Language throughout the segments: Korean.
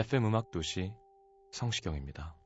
FM 음악 도시 성시경입니다.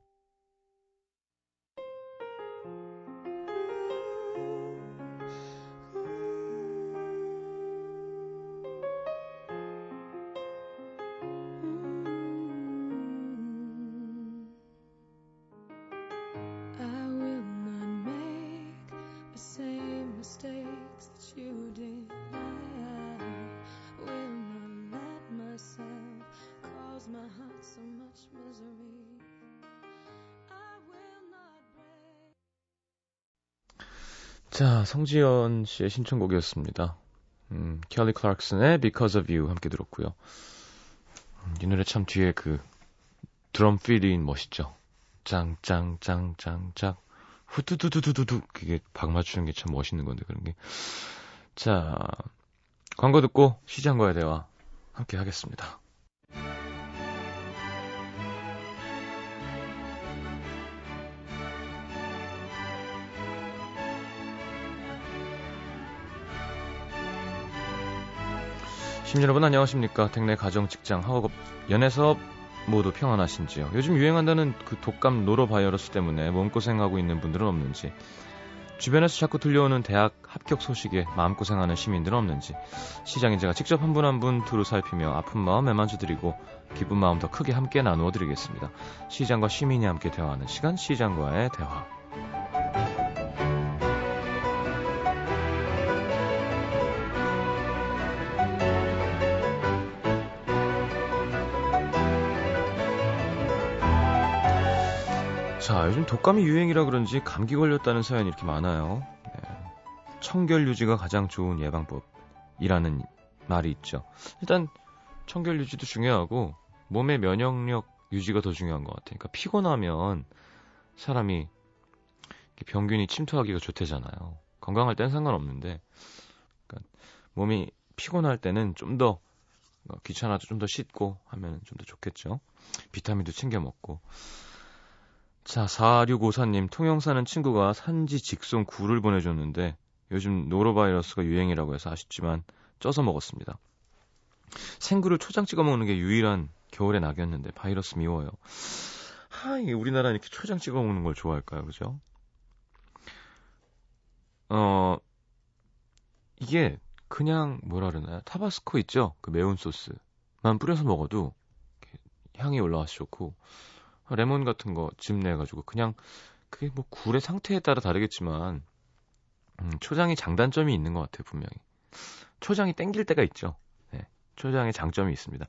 자, 성지연 씨의 신청곡이었습니다. 음, 켈리 클락슨의 Because of You 함께 들었고요. 음, 이 노래 참 뒤에 그 드럼 필인 멋있죠. 짱짱짱짱짱 후두두두두두두 그게 박 맞추는 게 참 멋있는 건데 그런 게. 자, 광고 듣고 시장과의 대화 함께 하겠습니다. 시민 여러분 안녕하십니까? 댁내 가정, 직장, 학업, 연애 사업 모두 평안하신지요? 요즘 유행한다는 그 독감 노로 바이러스 때문에 몸고생하고 있는 분들은 없는지, 주변에서 자꾸 들려오는 대학 합격 소식에 마음고생하는 시민들은 없는지, 시장인 제가 직접 한 분 한 분 두루 살피며 아픈 마음 애만져드리고 기쁜 마음 더 크게 함께 나누어 드리겠습니다. 시장과 시민이 함께 대화하는 시간, 시장과의 대화. 자, 요즘 독감이 유행이라 그런지 감기 걸렸다는 사연이 이렇게 많아요. 네. 청결 유지가 가장 좋은 예방법이라는 말이 있죠. 일단 청결 유지도 중요하고 몸의 면역력 유지가 더 중요한 것 같아요. 그러니까 피곤하면 사람이 병균이 침투하기가 좋대잖아요. 건강할 땐 상관없는데 그러니까 몸이 피곤할 때는 좀 더 귀찮아도 좀 더 씻고 하면 좀 더 좋겠죠. 비타민도 챙겨 먹고 자, 4654님, 통영 사는 친구가 산지 직송 굴을 보내줬는데 요즘 노로바이러스가 유행이라고 해서 아쉽지만 쪄서 먹었습니다. 생굴을 초장 찍어 먹는 게 유일한 겨울의 낙이었는데 바이러스 미워요. 하, 이게 우리나라 이렇게 초장 찍어 먹는 걸 좋아할까요? 그죠? 어, 이게 그냥 뭐라 그러나요? 타바스코 있죠? 그 매운 소스만 뿌려서 먹어도 향이 올라와서 좋고 레몬 같은 거 즙 내가지고 그냥 그게 뭐 굴의 상태에 따라 다르겠지만 음, 초장이 장단점이 있는 것 같아요 분명히. 초장이 땡길 때가 있죠. 네, 초장의 장점이 있습니다.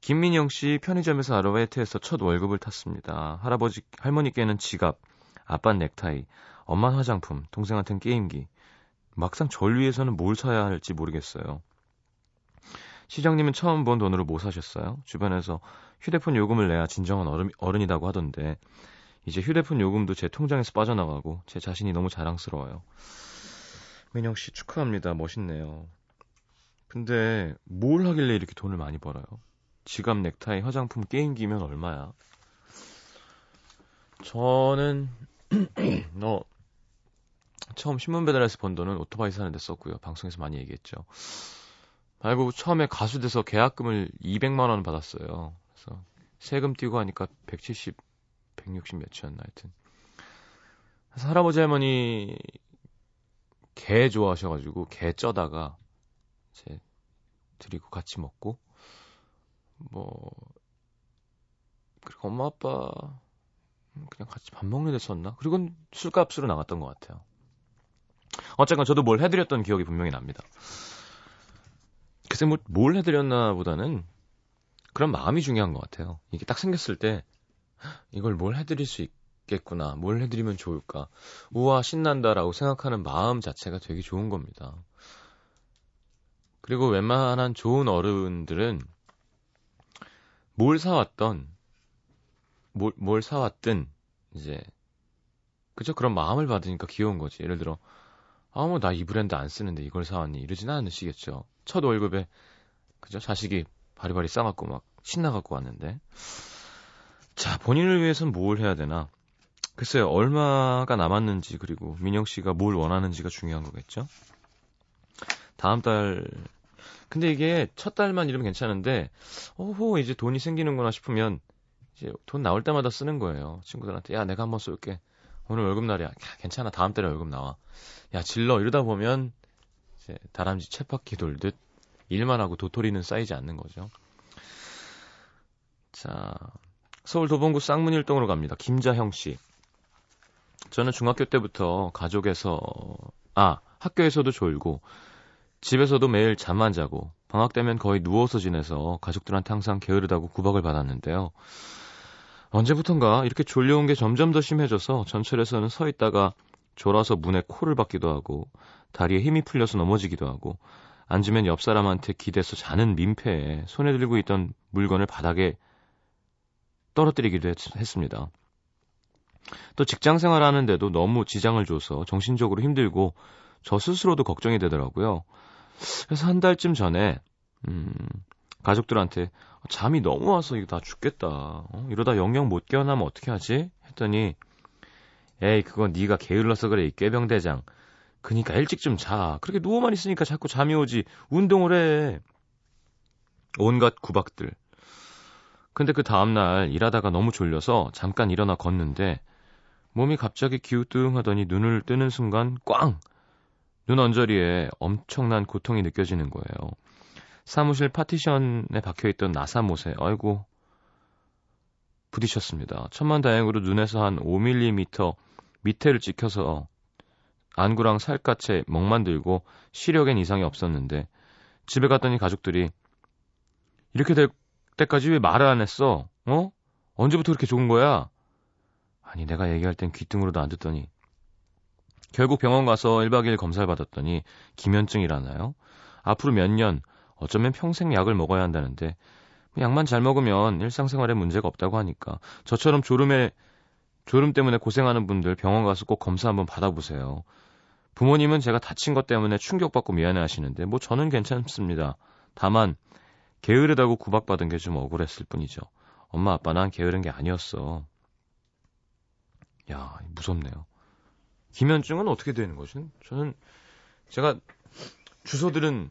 김민영 씨 편의점에서 아르바이트해서 첫 월급을 탔습니다. 할아버지 할머니께는 지갑 아빠 넥타이 엄마 화장품 동생한테는 게임기. 막상 절 위해서는 뭘 사야 할지 모르겠어요 시장님은 처음 본 돈으로 뭐 사셨어요? 주변에서 휴대폰 요금을 내야 진정한 어른, 어른이라고 하던데 이제 휴대폰 요금도 제 통장에서 빠져나가고 제 자신이 너무 자랑스러워요. 민영 씨 축하합니다. 멋있네요. 근데 뭘 하길래 이렇게 돈을 많이 벌어요? 지갑, 넥타이, 화장품, 게임기면 얼마야? 저는 너 처음 신문 배달해서 번 돈은 오토바이 사는데 썼고요. 방송에서 많이 얘기했죠. 알고 처음에 가수 돼서 계약금을 200만 원 받았어요. 그래서 세금 띄고 하니까 170, 160 몇이었나 하여튼. 그래서 할아버지 할머니 개 좋아하셔가지고 개 쪄다가 이제 드리고 같이 먹고 뭐 그리고 엄마 아빠 그냥 같이 밥 먹는 데 썼나? 그리고 술값으로 나갔던 것 같아요. 어쨌건 저도 뭘 해드렸던 기억이 분명히 납니다. 글쎄 뭐, 뭘 해드렸나 보다는 그런 마음이 중요한 것 같아요. 이게 딱 생겼을 때 이걸 뭘 해드릴 수 있겠구나, 뭘 해드리면 좋을까, 우와 신난다라고 생각하는 마음 자체가 되게 좋은 겁니다. 그리고 웬만한 좋은 어른들은 뭘 사왔던 뭘, 뭘 사왔든 이제 그죠 그런 마음을 받으니까 귀여운 거지. 예를 들어 아 뭐 나 이 브랜드 안 쓰는데 이걸 사왔니 이러진 않으시겠죠. 첫 월급에 그죠 자식이 바리바리 싸갖고 막 신나갖고 왔는데 자 본인을 위해선 뭘 해야 되나 글쎄요 얼마가 남았는지 그리고 민영 씨가 뭘 원하는지가 중요한 거겠죠. 다음 달 근데 이게 첫 달만 이러면 괜찮은데 오호 이제 돈이 생기는구나 싶으면 이제 돈 나올 때마다 쓰는 거예요. 친구들한테 야 내가 한번 쏠게. 오늘 월급 날이야. 야, 괜찮아 다음 달에 월급 나와. 야 질러 이러다 보면 이제 다람쥐 쳇바퀴 돌듯 일만 하고 도토리는 쌓이지 않는 거죠. 자 서울 도봉구 쌍문일동으로 갑니다. 김자형 씨. 저는 중학교 때부터 가족에서 아 학교에서도 졸고 집에서도 매일 잠만 자고 방학 되면 거의 누워서 지내서 가족들한테 항상 게으르다고 구박을 받았는데요. 언제부턴가 이렇게 졸려온 게 점점 더 심해져서 전철에서는 서 있다가 졸아서 문에 코를 박기도 하고 다리에 힘이 풀려서 넘어지기도 하고 앉으면 옆 사람한테 기대서 자는 민폐에 손에 들고 있던 물건을 바닥에 떨어뜨리기도 했, 했습니다. 또 직장 생활하는데도 너무 지장을 줘서 정신적으로 힘들고 저 스스로도 걱정이 되더라고요. 그래서 한 달쯤 전에 음, 가족들한테 잠이 너무 와서 이거 다 죽겠다. 어? 이러다 영영 못 깨어나면 어떻게 하지? 했더니 에이 그건 네가 게을러서 그래 이 꾀병대장. 그니까 일찍 좀 자. 그렇게 누워만 있으니까 자꾸 잠이 오지. 운동을 해. 온갖 구박들. 근데 그 다음날 일하다가 너무 졸려서 잠깐 일어나 걷는데 몸이 갑자기 기우뚱하더니 눈을 뜨는 순간 꽝! 눈 언저리에 엄청난 고통이 느껴지는 거예요. 사무실 파티션에 박혀있던 나사못에 아이고 부딪혔습니다. 천만다행으로 눈에서 한 5mm 밑에를 찍혀서 안구랑 살갗에 멍만 들고 시력엔 이상이 없었는데 집에 갔더니 가족들이 이렇게 될 때까지 왜 말을 안 했어? 어? 언제부터 그렇게 좋은 거야? 아니 내가 얘기할 땐 귀등으로도 안 듣더니 결국 병원 가서 1박 2일 검사를 받았더니 기면증이라나요? 앞으로 몇 년, 어쩌면 평생 약을 먹어야 한다는데 뭐 약만 잘 먹으면 일상생활에 문제가 없다고 하니까 저처럼 졸음에 졸음 때문에 고생하는 분들 병원 가서 꼭 검사 한번 받아보세요. 부모님은 제가 다친 것 때문에 충격받고 미안해 하시는데 뭐 저는 괜찮습니다. 다만 게으르다고 구박받은 게 좀 억울했을 뿐이죠. 엄마 아빠 난 게으른 게 아니었어. 야 무섭네요. 기면증은 어떻게 되는 거죠? 저는 제가 주소들은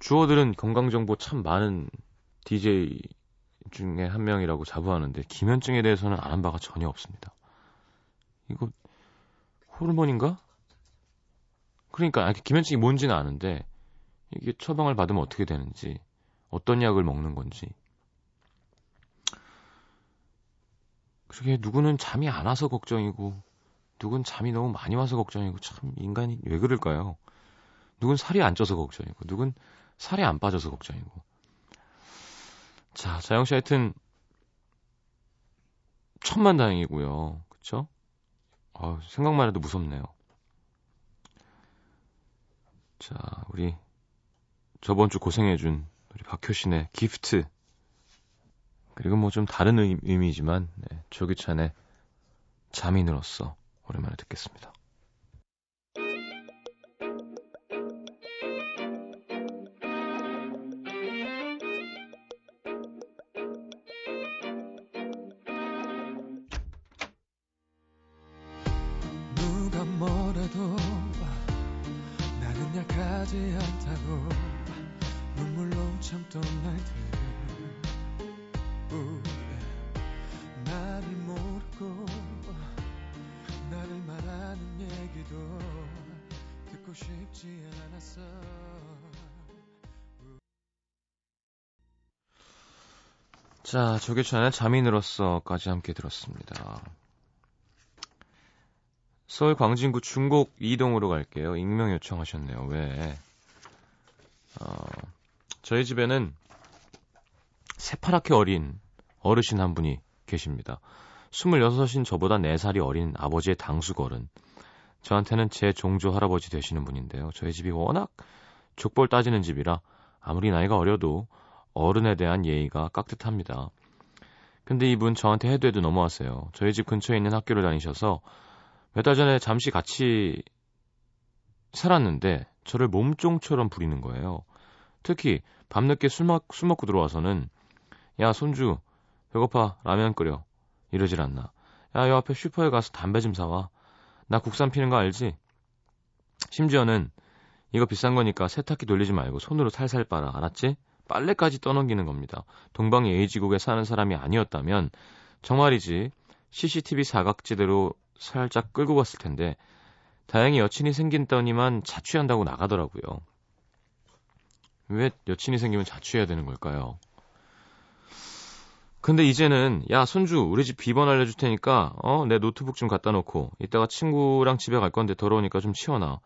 주어들은 건강 정보 참 많은 DJ 중에 한 명이라고 자부하는데 기면증에 대해서는 아는 바가 전혀 없습니다. 이거 호르몬인가? 그러니까 기면증이 뭔지는 아는데 이게 처방을 받으면 어떻게 되는지 어떤 약을 먹는 건지 그렇게 누구는 잠이 안 와서 걱정이고 누군 잠이 너무 많이 와서 걱정이고 참 인간이 왜 그럴까요? 누군 살이 안 쪄서 걱정이고 누군 살이 안 빠져서 걱정이고 자 자영 씨 하여튼 천만 다행이고요 그쵸? 아 생각만 해도 무섭네요 자 우리 저번 주 고생해준 우리 박효신의 기프트 그리고 뭐 좀 다른 의미지만 네, 조규찬의 잠이 늘었어 오랜만에 듣겠습니다. 자, 조계찬의 잠이 늘었어까지 함께 들었습니다. 서울 광진구 중곡 이동으로 갈게요. 익명 요청하셨네요. 왜? 어, 저희 집에는 새파랗게 어린 어르신 한 분이 계십니다. 26인 저보다 4살이 어린 아버지의 당숙어른. 저한테는 제 종조 할아버지 되시는 분인데요. 저희 집이 워낙 족벌 따지는 집이라 아무리 나이가 어려도 어른에 대한 예의가 깍듯합니다. 근데 이분 저한테 해도 해도 넘어왔어요. 저희 집 근처에 있는 학교를 다니셔서 몇 달 전에 잠시 같이 살았는데 저를 몸종처럼 부리는 거예요. 특히 밤늦게 술, 먹, 술 먹고 들어와서는 야 손주 배고파 라면 끓여 이러질 않나. 야요 앞에 슈퍼에 가서 담배 좀 사와. 나 국산 피는 거 알지? 심지어는 이거 비싼 거니까 세탁기 돌리지 말고 손으로 살살 빨아 알았지? 빨래까지 떠넘기는 겁니다. 동방의 A지국에 사는 사람이 아니었다면 정말이지 CCTV 사각지대로 살짝 끌고 갔을 텐데 다행히 여친이 생긴다니만 자취한다고 나가더라고요. 왜 여친이 생기면 자취해야 되는 걸까요? 근데 이제는 야 손주 우리 집 비번 알려줄 테니까 어 내 노트북 좀 갖다 놓고 이따가 친구랑 집에 갈 건데 더러우니까 좀 치워놔.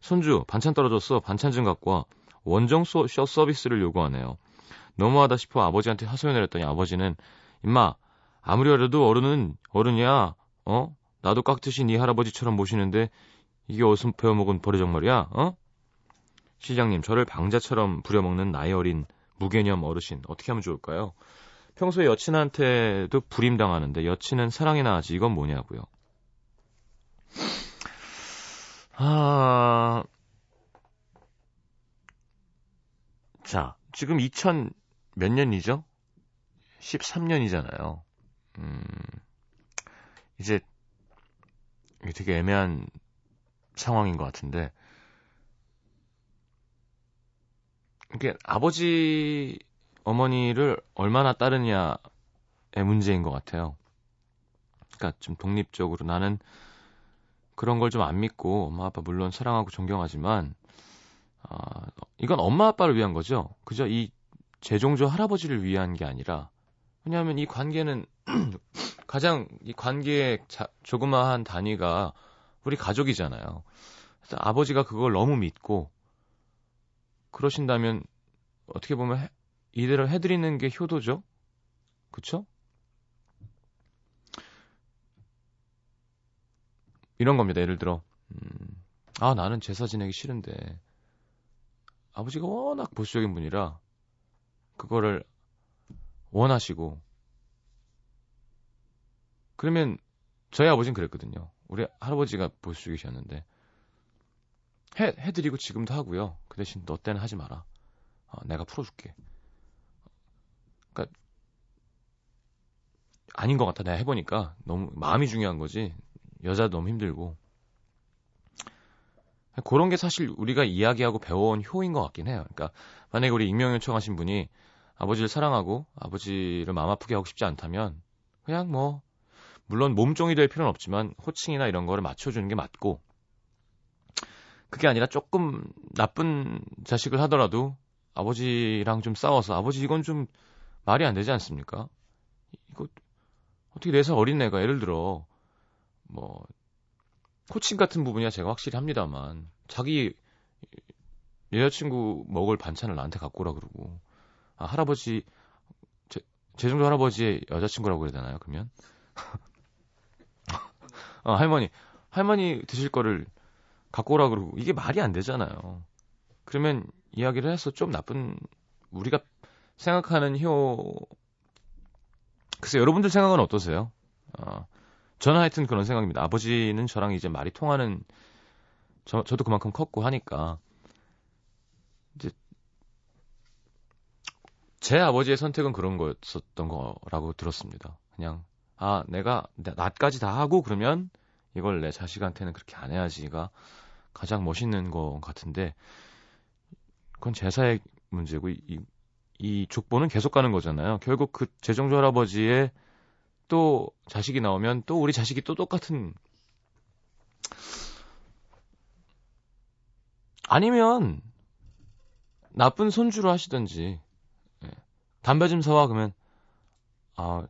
손주 반찬 떨어졌어 반찬 좀 갖고 와. 원정 소, 쇼 서비스를 요구하네요. 너무하다 싶어 아버지한테 하소연을 했더니 아버지는 임마 아무리 어려도 어른은 어른이야. 어? 나도 깍듯이 네 할아버지처럼 모시는데 이게 어디서 배워먹은 버려적 말이야. 어? 시장님 저를 방자처럼 부려먹는 나이 어린 무개념 어르신 어떻게 하면 좋을까요? 평소에 여친한테도 불임당하는데 여친은 사랑이나 하지 이건 뭐냐고요. 아, 자, 지금 2000 몇 년이죠? 13년이잖아요. 음, 이제 되게 애매한 상황인 것 같은데, 이게 아버지 어머니를 얼마나 따르냐의 문제인 것 같아요. 그러니까 좀 독립적으로 나는 그런 걸 좀 안 믿고 엄마 아빠 물론 사랑하고 존경하지만 아, 이건 엄마 아빠를 위한 거죠. 그저 이 재종조 할아버지를 위한 게 아니라 왜냐하면 이 관계는 가장 이 관계의 자, 조그마한 단위가 우리 가족이잖아요. 그래서 아버지가 그걸 너무 믿고 그러신다면 어떻게 보면 해, 이대로 해드리는 게 효도죠. 그쵸? 이런 겁니다. 예를 들어, 음, 아, 나는 제사 지내기 싫은데, 아버지가 워낙 보수적인 분이라, 그거를 원하시고, 그러면, 저희 아버지는 그랬거든요. 우리 할아버지가 보수적이셨는데, 해, 해드리고 지금도 하고요. 그 대신 너 때는 하지 마라. 어, 내가 풀어줄게. 그니까, 아닌 것 같아. 내가 해보니까. 너무, 마음이 중요한 거지. 여자도 너무 힘들고. 그런 게 사실 우리가 이야기하고 배워온 효인 것 같긴 해요. 그러니까 만약에 우리 익명 요청하신 분이 아버지를 사랑하고 아버지를 마음 아프게 하고 싶지 않다면 그냥 뭐 물론 몸종이 될 필요는 없지만 호칭이나 이런 거를 맞춰주는 게 맞고 그게 아니라 조금 나쁜 자식을 하더라도 아버지랑 좀 싸워서 아버지 이건 좀 말이 안 되지 않습니까? 이거 어떻게 내서 어린 애가 예를 들어 뭐 코칭 같은 부분이야 제가 확실히 합니다만. 자기 여자친구 먹을 반찬을 나한테 갖고 오라 그러고. 아 할아버지 제, 제정도 할아버지의 여자친구라고 그래야 되나요 그러면? 아, 할머니 할머니 드실 거를 갖고 오라 그러고. 이게 말이 안 되잖아요. 그러면 이야기를 해서 좀 나쁜 우리가 생각하는 효 글쎄 여러분들 생각은 어떠세요? 어, 저는 하여튼 그런 생각입니다. 아버지는 저랑 이제 말이 통하는 저, 저도 그만큼 컸고 하니까 이제 제 아버지의 선택은 그런 거였었던 거라고 들었습니다. 그냥 아 내가 나까지 다 하고 그러면 이걸 내 자식한테는 그렇게 안 해야지가 가장 멋있는 것 같은데 그건 제사의 문제고 이, 이, 이 족보는 계속 가는 거잖아요. 결국 그 재정조 할아버지의 또 자식이 나오면 또 우리 자식이 또 똑같은 아니면 나쁜 손주로 하시든지 예. 담배 좀 사와 그러면 아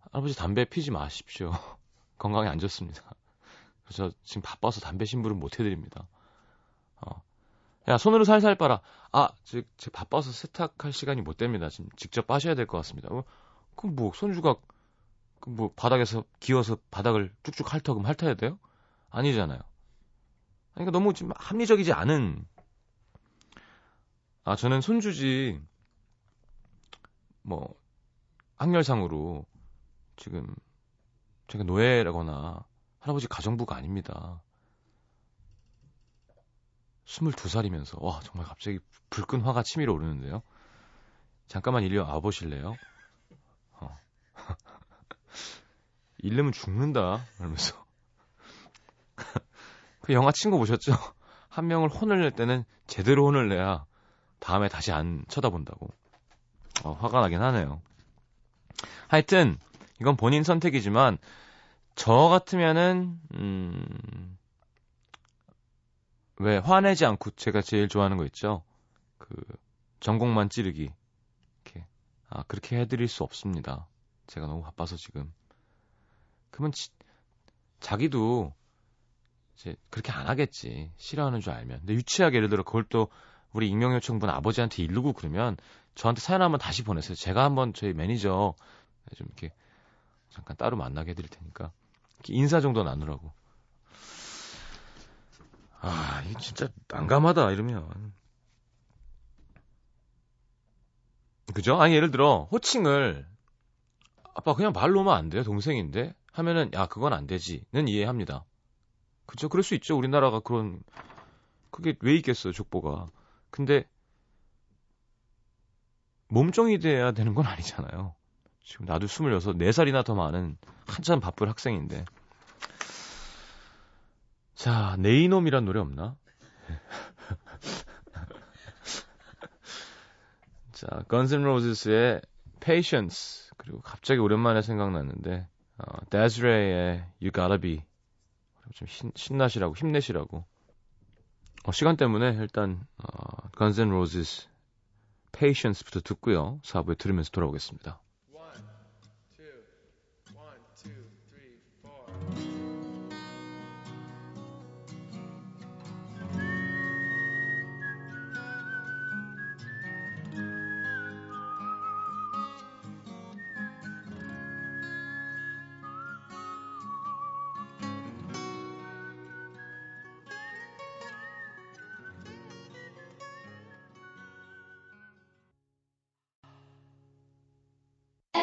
할아버지 담배 피지 마십시오 건강에 안 좋습니다 그래서 지금 바빠서 담배 신부를 못 해드립니다. 어. 야, 손으로 살살 빨아. 아, 제, 제 바빠서 세탁할 시간이 못 됩니다. 지금 직접 빠셔야 될 것 같습니다. 어, 그럼 뭐, 손주가, 그 뭐, 바닥에서 기어서 바닥을 쭉쭉 그럼 핥아야 돼요? 아니잖아요. 그러니까 너무 좀 합리적이지 않은, 아, 저는 손주지, 뭐, 학렬상으로 지금 제가 노예라거나 할아버지 가정부가 아닙니다. 22살이면서 와 정말 갑자기 불끈 화가 치밀어 오르는데요. 잠깐만 일리 와보실래요? 어. 일르면 죽는다 그러면서 그 영화 친구 보셨죠? 한 명을 혼을 낼 때는 제대로 혼을 내야 다음에 다시 안 쳐다본다고. 어, 화가 나긴 하네요. 하여튼 이건 본인 선택이지만 저 같으면은 음, 왜 화내지 않고 제가 제일 좋아하는 거 있죠? 그 전곡만 찌르기. 이렇게 아 그렇게 해드릴 수 없습니다. 제가 너무 바빠서 지금. 그러면 지, 자기도 이제 그렇게 안 하겠지. 싫어하는 줄 알면. 근데 유치하게 예를 들어 그걸 또 우리 익명 요청분 아버지한테 이르고 그러면 저한테 사연 한번 다시 보내세요. 제가 한번 저희 매니저 좀 이렇게 잠깐 따로 만나게 해드릴 테니까 인사 정도 나누라고. 아, 이게 진짜 난감하다 이러면. 그죠? 아니 예를 들어 호칭을 아빠 그냥 말로 하면 안 돼요 동생인데 하면은 야 그건 안 되지는 이해합니다. 그죠? 그럴 수 있죠. 우리나라가 그런 그게 왜 있겠어요 족보가. 근데 몸종이 돼야 되는 건 아니잖아요. 지금 나도 26, 4살이나 더 많은 한참 바쁠 학생인데. 자, 네이놈이란 노래 없나? 자, 건슨 로즈스의 Patience 그리고 갑자기 오랜만에 생각났는데 어, 데즈레의 You Gotta Be 좀 신, 신나시라고 힘내시라고 어, 시간 때문에 일단 어, Guns N' Roses Patience부터 듣고요. 4부에 들으면서 돌아오겠습니다.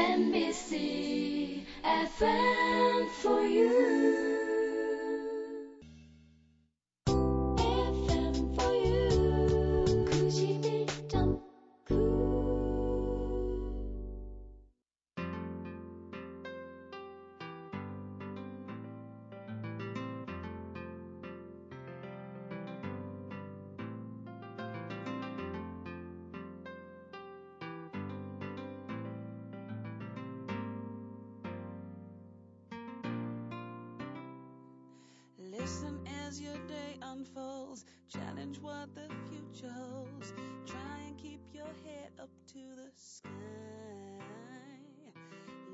NBC FM for you. Listen as your day unfolds. Challenge what the future holds. Try and keep your head up to the sky.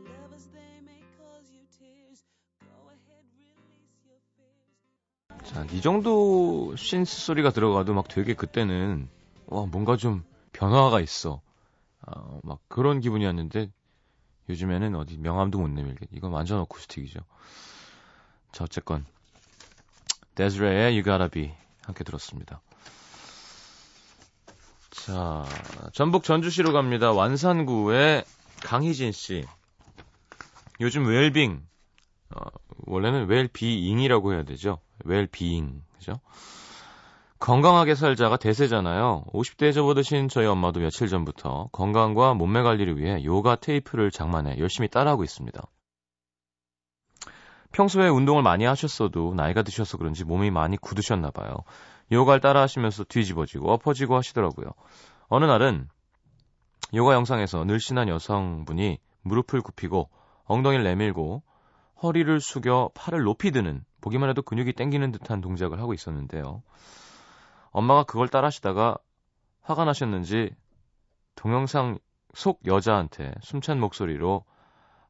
Lovers, they may cause you tears. Go ahead, release your fears. 자, 이 정도 신스 소리가 들어가도 막 되게 그때는 와 뭔가 좀 변화가 있어. 아, 막 그런 기분이었는데 요즘에는 어디 명함도 못 내밀게. 이건 완전 어쿠스틱이죠. 자, 어쨌건 데즈레의 You Gotta Be 함께 들었습니다. 자, 전북 전주시로 갑니다. 완산구의 강희진 씨. 요즘 웰빙, 어, 원래는 웰비잉이라고 해야 되죠. 웰비잉, 그죠? 건강하게 살자가 대세잖아요. 50대에 접어드신 저희 엄마도 며칠 전부터 건강과 몸매 관리를 위해 요가 테이프를 장만해 열심히 따라하고 있습니다. 평소에 운동을 많이 하셨어도 나이가 드셔서 그런지 몸이 많이 굳으셨나 봐요. 요가를 따라 하시면서 뒤집어지고 엎어지고 하시더라고요. 어느 날은 요가 영상에서 늘씬한 여성분이 무릎을 굽히고 엉덩이를 내밀고 허리를 숙여 팔을 높이 드는 보기만 해도 근육이 땡기는 듯한 동작을 하고 있었는데요. 엄마가 그걸 따라 하시다가 화가 나셨는지 동영상 속 여자한테 숨찬 목소리로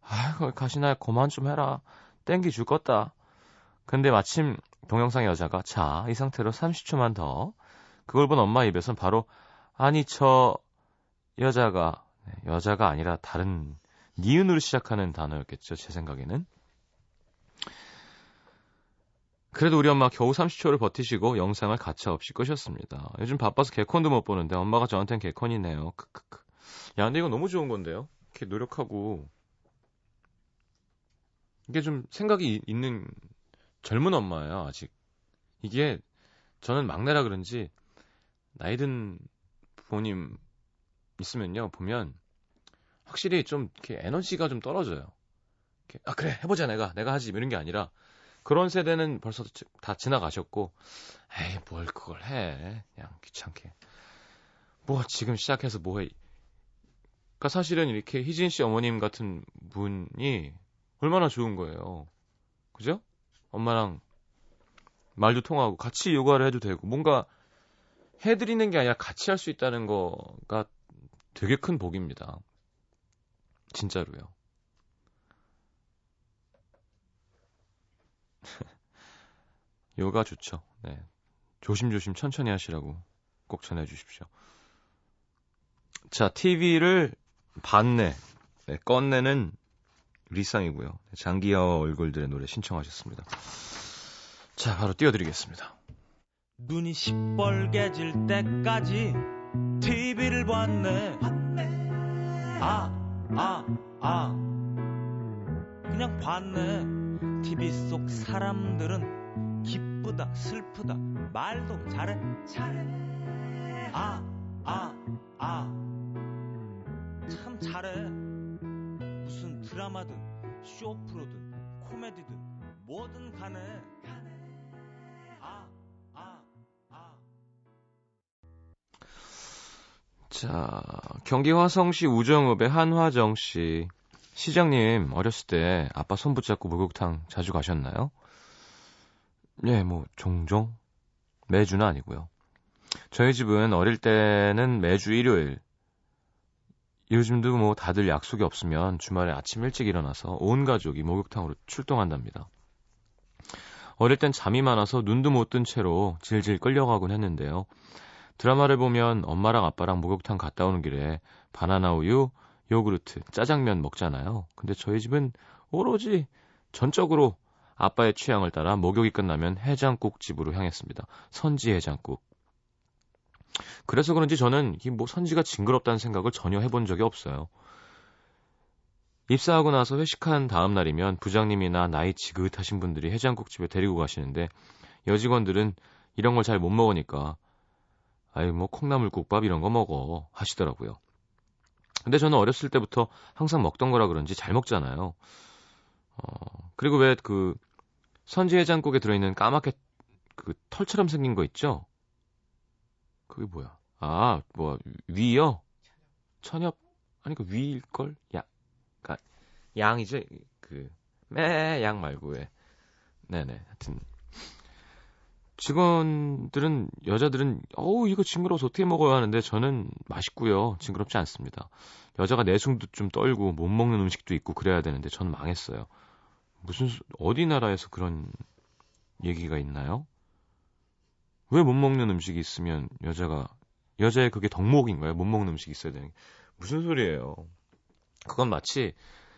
아이고 가시나야 그만 좀 해라 땡기 죽겠다 근데 마침 동영상 여자가 자, 이 상태로 30초만 더. 그걸 본 엄마 입에선 바로 아니 저 여자가 네, 여자가 아니라 다른 니은으로 시작하는 단어였겠죠. 제 생각에는. 그래도 우리 엄마 겨우 30초를 버티시고 영상을 가차없이 끄셨습니다. 요즘 바빠서 개콘도 못 보는데 엄마가 저한텐 개콘이네요. 크크크. 야, 근데 이거 너무 좋은 건데요. 이렇게 노력하고 이게 좀 생각이 이- 있는 젊은 엄마예요, 아직. 이게 저는 막내라 그런지 나이 든 부모님 있으면요, 보면 확실히 좀 이렇게 에너지가 좀 떨어져요. 이렇게, 아, 그래, 해보자, 내가. 내가 하지. 이런 게 아니라 그런 세대는 벌써 지- 다 지나가셨고, 에이, 뭘 그걸 해. 그냥 귀찮게. 뭐, 지금 시작해서 뭐 해. 그러니까 사실은 이렇게 희진 씨 어머님 같은 분이 얼마나 좋은 거예요. 그죠? 엄마랑 말도 통하고 같이 요가를 해도 되고 뭔가 해드리는 게 아니라 같이 할 수 있다는 거가 되게 큰 복입니다. 진짜로요. 요가 좋죠. 네. 조심조심 천천히 하시라고 꼭 전해주십시오. 자, TV를 반내, 네, 꺼내는 리쌍이고요. 장기하와 얼굴들의 노래 신청하셨습니다. 자, 바로 띄워드리겠습니다. 눈이 시뻘개질 때까지 TV를 봤네. 아, 아, 아. 그냥 봤네. TV 속 사람들은 기쁘다, 슬프다, 말도 잘해, 잘해. 아, 아, 아. 참 잘해. 무슨 드라마든, 쇼프로든, 코미디든, 뭐든 간에. 아, 아, 아. 자, 경기 화성시 우정읍의 한화정 씨. 시장님, 어렸을 때 아빠 손 붙잡고 목욕탕 자주 가셨나요? 예, 뭐, 종종. 매주는 아니고요. 저희 집은 어릴 때는 매주 일요일. 요즘도 뭐 다들 약속이 없으면 주말에 아침 일찍 일어나서 온 가족이 목욕탕으로 출동한답니다. 어릴 땐 잠이 많아서 눈도 못 뜬 채로 질질 끌려가곤 했는데요. 드라마를 보면 엄마랑 아빠랑 목욕탕 갔다 오는 길에 바나나 우유, 요구르트, 짜장면 먹잖아요. 근데 저희 집은 오로지 전적으로 아빠의 취향을 따라 목욕이 끝나면 해장국 집으로 향했습니다. 선지 해장국. 그래서 그런지 저는 이뭐 선지가 징그럽다는 생각을 전혀 해본 적이 없어요. 입사하고 나서 회식한 다음 날이면 부장님이나 나이 지긋하신 분들이 해장국집에 데리고 가시는데 여직원들은 이런 걸 잘 못 먹으니까 아이 뭐 콩나물국밥 이런 거 먹어 하시더라고요. 근데 저는 어렸을 때부터 항상 먹던 거라 그런지 잘 먹잖아요. 어, 그리고 왜 그 선지 해장국에 들어있는 까맣게 그 털처럼 생긴 거 있죠? 그게 뭐야? 아, 뭐 위요? 천엽? 아니 그 위일 걸? 야, 그니까 양이죠. 그 매양 말고 왜? 네 네. 하여튼 직원들은 여자들은 어우 이거 징그러워서 어떻게 먹어야 하는데 저는 맛있고요 징그럽지 않습니다 여자가 내숭도 좀 떨고 못 먹는 음식도 있고 그래야 되는데 저는 망했어요 무슨 수- 어디 나라에서 그런 얘기가 있나요? 왜 못 먹는 음식이 있으면 여자가 여자의 그게 덕목인가요? 못 먹는 음식이 있어야 되는 게 무슨 소리예요? 그건 마치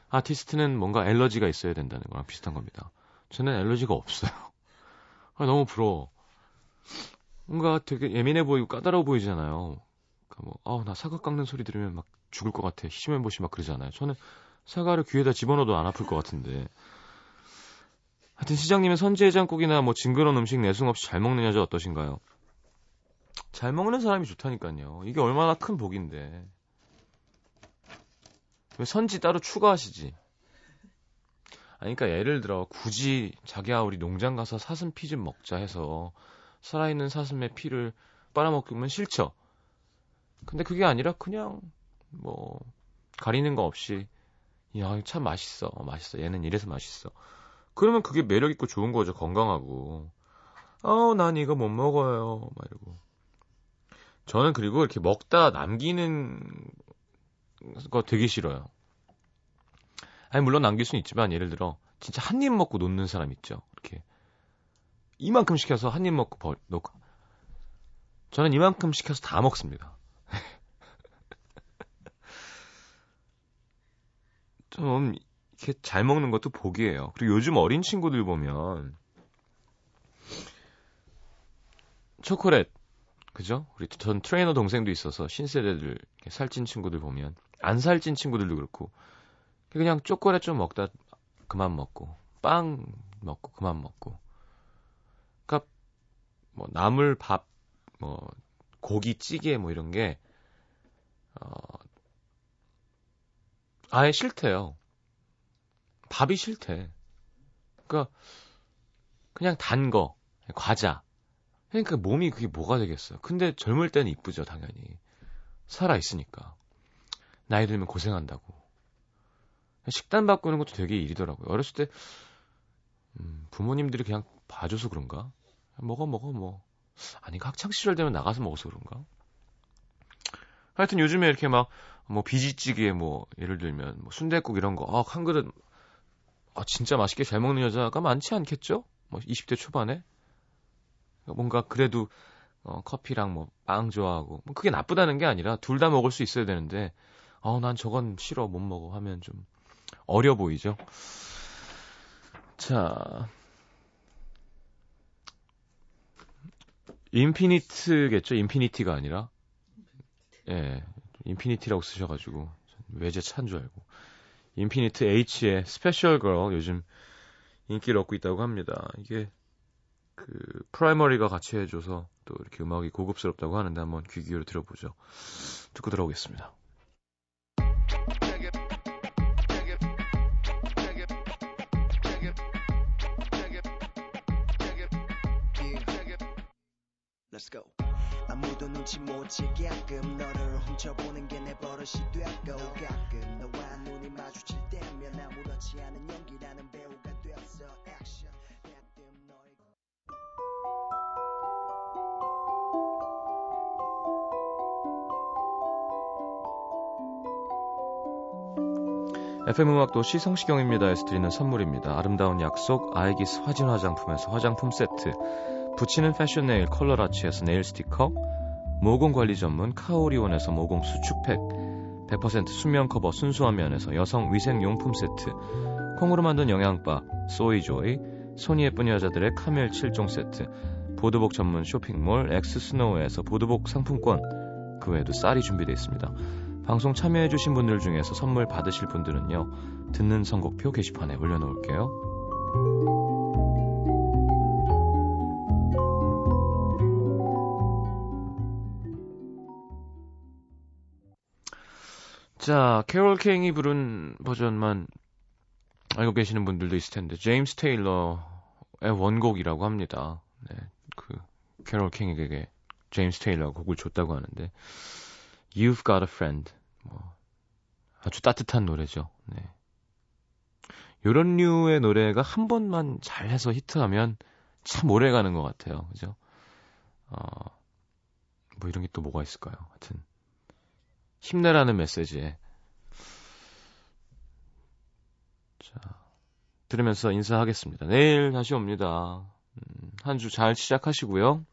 아티스트는 뭔가 엘러지가 있어야 된다는 거랑 비슷한 겁니다. 저는 엘러지가 없어요. 아, 너무 부러워. 뭔가 되게 예민해 보이고 까다로워 보이잖아요. 그러니까 뭐, 아, 나 사과 깎는 소리 들으면 막 죽을 것 같아. 희심해보시 막 그러잖아요. 저는 사과를 귀에다 집어넣어도 안 아플 것 같은데. 하여튼 시장님은 선지해장국이나 뭐 징그러운 음식 내숭 없이 잘 먹는 여자 어떠신가요? 잘 먹는 사람이 좋다니까요. 이게 얼마나 큰 복인데. 왜 선지 따로 추가하시지? 아니, 그러니까 예를 들어 굳이 자기야 우리 농장 가서 사슴 피 좀 먹자 해서 살아있는 사슴의 피를 빨아먹으면 싫죠. 근데 그게 아니라 그냥 뭐 가리는 거 없이 야, 참 맛있어. 어, 맛있어. 얘는 이래서 맛있어. 그러면 그게 매력 있고 좋은 거죠. 건강하고. 어, 난 이거 못 먹어요. 막 이러고. 저는 그리고 이렇게 먹다 남기는 거 되게 싫어요. 아니 물론 남길 수는 있지만 예를 들어 진짜 한 입 먹고 놓는 사람 있죠. 이렇게 이만큼 시켜서 한 입 먹고 버, 놓고. 저는 이만큼 시켜서 다 먹습니다. 좀 이렇게 잘 먹는 것도 복이에요. 그리고 요즘 어린 친구들 보면 초콜릿 그죠? 우리 전 트레이너 동생도 있어서 신세대들 살찐 친구들 보면 안 살찐 친구들도 그렇고 그냥 초콜릿 좀 먹다 그만 먹고 빵 먹고 그만 먹고 그러니까 뭐 나물 밥 뭐 고기 찌개 뭐 이런 게 어, 아예 싫대요. 밥이 싫대. 그러니까 그냥 단 거, 과자. 그러니까 몸이 그게 뭐가 되겠어요. 근데 젊을 때는 이쁘죠, 당연히. 살아 있으니까. 나이 들면 고생한다고. 식단 바꾸는 것도 되게 일이더라고요. 어렸을 때 음, 부모님들이 그냥 봐줘서 그런가? 먹어 먹어 뭐. 아니 학창 시절 되면 나가서 먹어서 그런가? 하여튼 요즘에 이렇게 막 뭐 비지찌개 뭐 예를 들면 뭐 순대국 이런 거 아, 한 그릇 아, 진짜 맛있게 잘 먹는 여자가 많지 않겠죠? 뭐 20대 초반에 뭔가 그래도 어, 커피랑 뭐 빵 좋아하고 뭐 그게 나쁘다는 게 아니라 둘 다 먹을 수 있어야 되는데 어, 난 저건 싫어 못 먹어 하면 좀 어려 보이죠. 자, 인피니트겠죠? 인피니티가 아니라 예, 인피니티라고 쓰셔가지고 외제 차인 줄 알고 인피니트 H의 Special Girl 요즘 인기를 얻고 있다고 합니다. 이게 그 프라이머리가 같이 해줘서 또 이렇게 음악이 고급스럽다고 하는데 한번 귀 기울여 들어보죠. 듣고 들어오겠습니다. Let's. 아무도 눈치 못 채게끔 너를 훔쳐보는 게 내 버릇이 됐고 가끔 너와 눈이 마주칠 때면 아무렇지 않은 연기라는 배우가 됐어. 액션 가끔 너의 FM 음악도 시 성시경입니다 에서 드리는 선물입니다. 아름다운 약속 아이기스 화진 화장품에서 화장품 세트 붙이는 패션 네일 컬러라치에서 네일 스티커 모공 관리 전문 카오리온에서 모공 수축팩 100% 순면 커버 순수한 면에서 여성 위생 용품 세트 콩으로 만든 영양바 소이조이 손이 예쁜 여자들의 카밀 7종 세트 보드복 전문 쇼핑몰 엑스스노우에서 보드복 상품권 그 외에도 쌀이 준비되어 있습니다. 방송 참여해주신 분들 중에서 선물 받으실 분들은요 듣는 선곡표 게시판에 올려놓을게요. 자, 캐롤 킹이 부른 버전만 알고 계시는 분들도 있을 텐데, 제임스 테일러의 원곡이라고 합니다. 네, 그, 캐롤 킹에게 제임스 테일러가 곡을 줬다고 하는데, You've Got a Friend. 뭐, 아주 따뜻한 노래죠. 네. 요런 류의 노래가 한 번만 잘해서 히트하면 참 오래 가는 것 같아요. 그죠? 어, 뭐 이런 게 또 뭐가 있을까요? 하여튼. 힘내라는 메시지에. 자, 들으면서 인사하겠습니다. 내일 다시 옵니다. 음, 한주 잘 시작하시고요.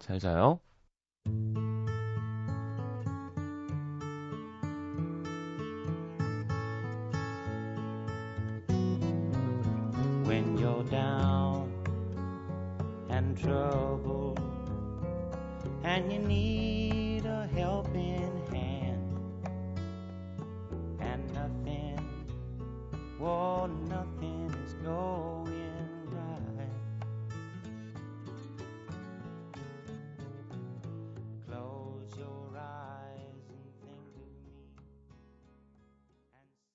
잘 자요. when you're down and trouble and you need